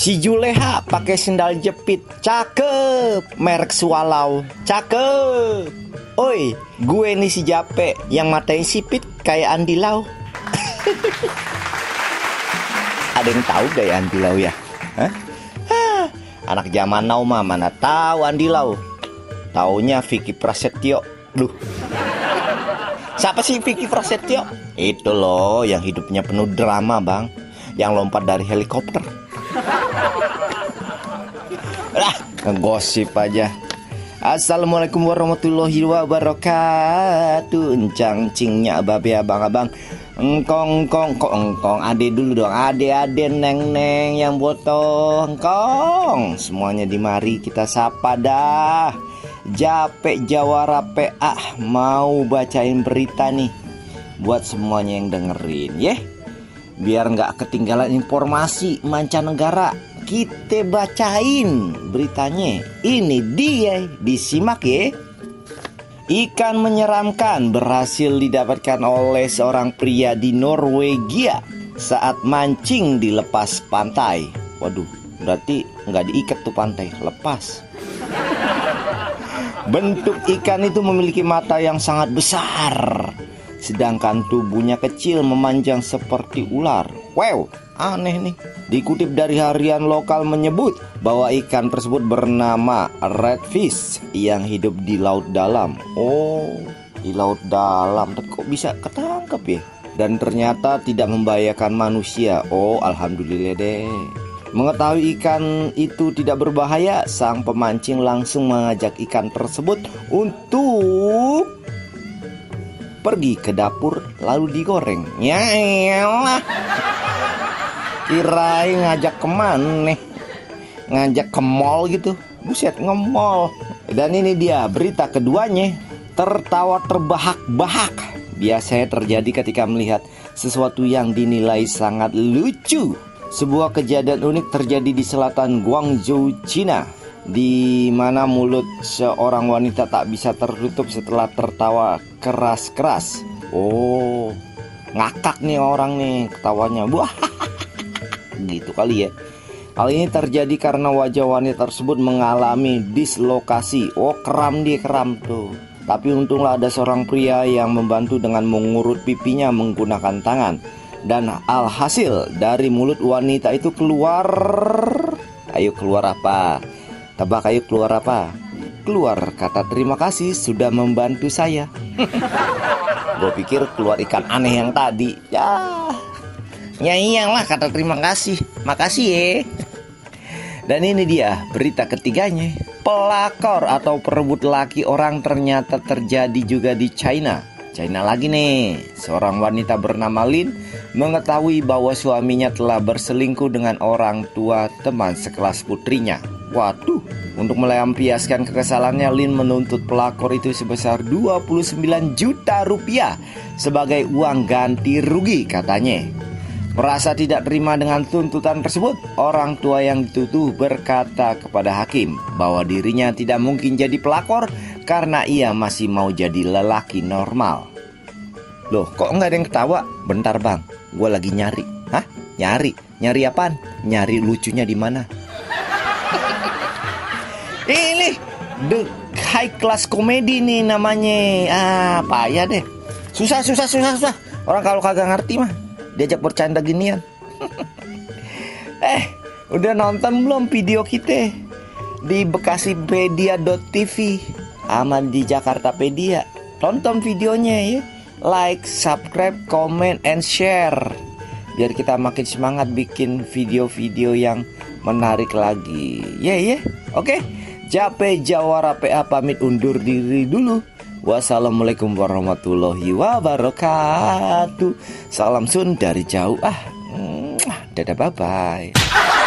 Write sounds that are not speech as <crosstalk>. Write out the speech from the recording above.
Si Juleha pakai sendal jepit. Cakep. Merek Swallow. Cakep. Oi, gue nih si Jape yang matanya sipit kayak Andi Lau. <laughs> Ada yang tahu gaya Andi Lau ya? Hah, Anak zaman now mah mana tahu Andi Lau. Taunya Vicky Prasetyo. Duh. Siapa sih Vicky Prasetyo? Itu loh yang hidupnya penuh drama, Bang. Yang lompat dari helikopter. Ngegosip aja. Assalamualaikum warahmatullahi wabarakatuh. Encang cingnya babe abang-abang. Engkong kong kok engkong? Ade dulu dong. Ade ade neng neng yang botoh engkong. Semuanya di mari kita sapa dah. Jape Jawara PA mau bacain berita nih. Buat semuanya yang dengerin ya Biar nggak ketinggalan informasi mancanegara kita bacain beritanya. Ini dia, disimak ya. Ikan menyeramkan berhasil didapatkan oleh seorang pria di Norwegia saat mancing di lepas pantai. Waduh, berarti nggak diikat tuh pantai, lepas. Bentuk ikan itu memiliki mata yang sangat besar, sedangkan tubuhnya kecil memanjang seperti ular. Wow, aneh nih. Dikutip dari harian lokal menyebut bahwa ikan tersebut bernama redfish yang hidup di laut dalam. Oh, di laut dalam. Kok bisa ketangkep ya? Dan ternyata tidak membahayakan manusia. Oh, alhamdulillah deh. Mengetahui ikan itu tidak berbahaya, sang pemancing langsung mengajak ikan tersebut untuk pergi ke dapur lalu digoreng. Ya elah. Kirain ngajak ke mana Ngajak ke mall gitu. Buset nge-mall. Dan ini dia berita keduanya. Tertawa terbahak-bahak. Biasanya terjadi ketika melihat sesuatu yang dinilai sangat lucu. Sebuah kejadian unik terjadi di selatan Guangzhou, Cina di mana mulut seorang wanita tak bisa tertutup setelah tertawa keras-keras. Oh, ngakak nih orang nih ketawanya. Wah, <laughs> gitu kali ya. Hal ini terjadi karena wajah wanita tersebut mengalami dislokasi. Oh, kram dia kram tuh. Tapi untunglah ada seorang pria yang membantu dengan mengurut pipinya menggunakan tangan. Dan alhasil dari mulut wanita itu keluar Ayo keluar apa? Tebak ayo keluar apa? Keluar kata terima kasih sudah membantu saya. <laughs> Gue pikir keluar ikan aneh yang tadi. Ya Ya iyalah kata terima kasih. Makasih ya Dan ini dia berita ketiganya. Pelakor atau perebut laki orang ternyata terjadi juga di China China lagi nih. Seorang wanita bernama Lin Mengetahui bahwa suaminya telah berselingkuh dengan orang tua teman sekelas putrinya. Waduh Untuk melampiaskan kekesalannya Lin menuntut pelakor itu sebesar 29 juta rupiah Sebagai uang ganti rugi katanya. Merasa tidak terima dengan tuntutan tersebut, orang tua yang dituduh berkata kepada hakim bahwa dirinya tidak mungkin jadi pelakor karena ia masih mau jadi lelaki normal. Loh, kok nggak ada yang ketawa? Bentar bang, gue lagi nyari. Hah? Nyari? Nyari apaan? Nyari lucunya di mana? <laughs> Ini the high class comedy nih namanya. Ah, payah deh. Susah, susah, susah, susah. Orang kalau kagak ngerti mah diajak bercanda ginian. <laughs> eh, udah nonton belum video kita di bekasipedia.tv aman di Jakartapedia. Tonton videonya ya. Like, subscribe, comment, and share. Biar kita makin semangat bikin video-video yang menarik lagi. Ya yeah, ya. Oke. Okay. Jape Jawara PA pamit undur diri dulu. Wassalamualaikum warahmatullahi wabarakatuh. Salam sun dari jauh. Ah, dadah bye bye.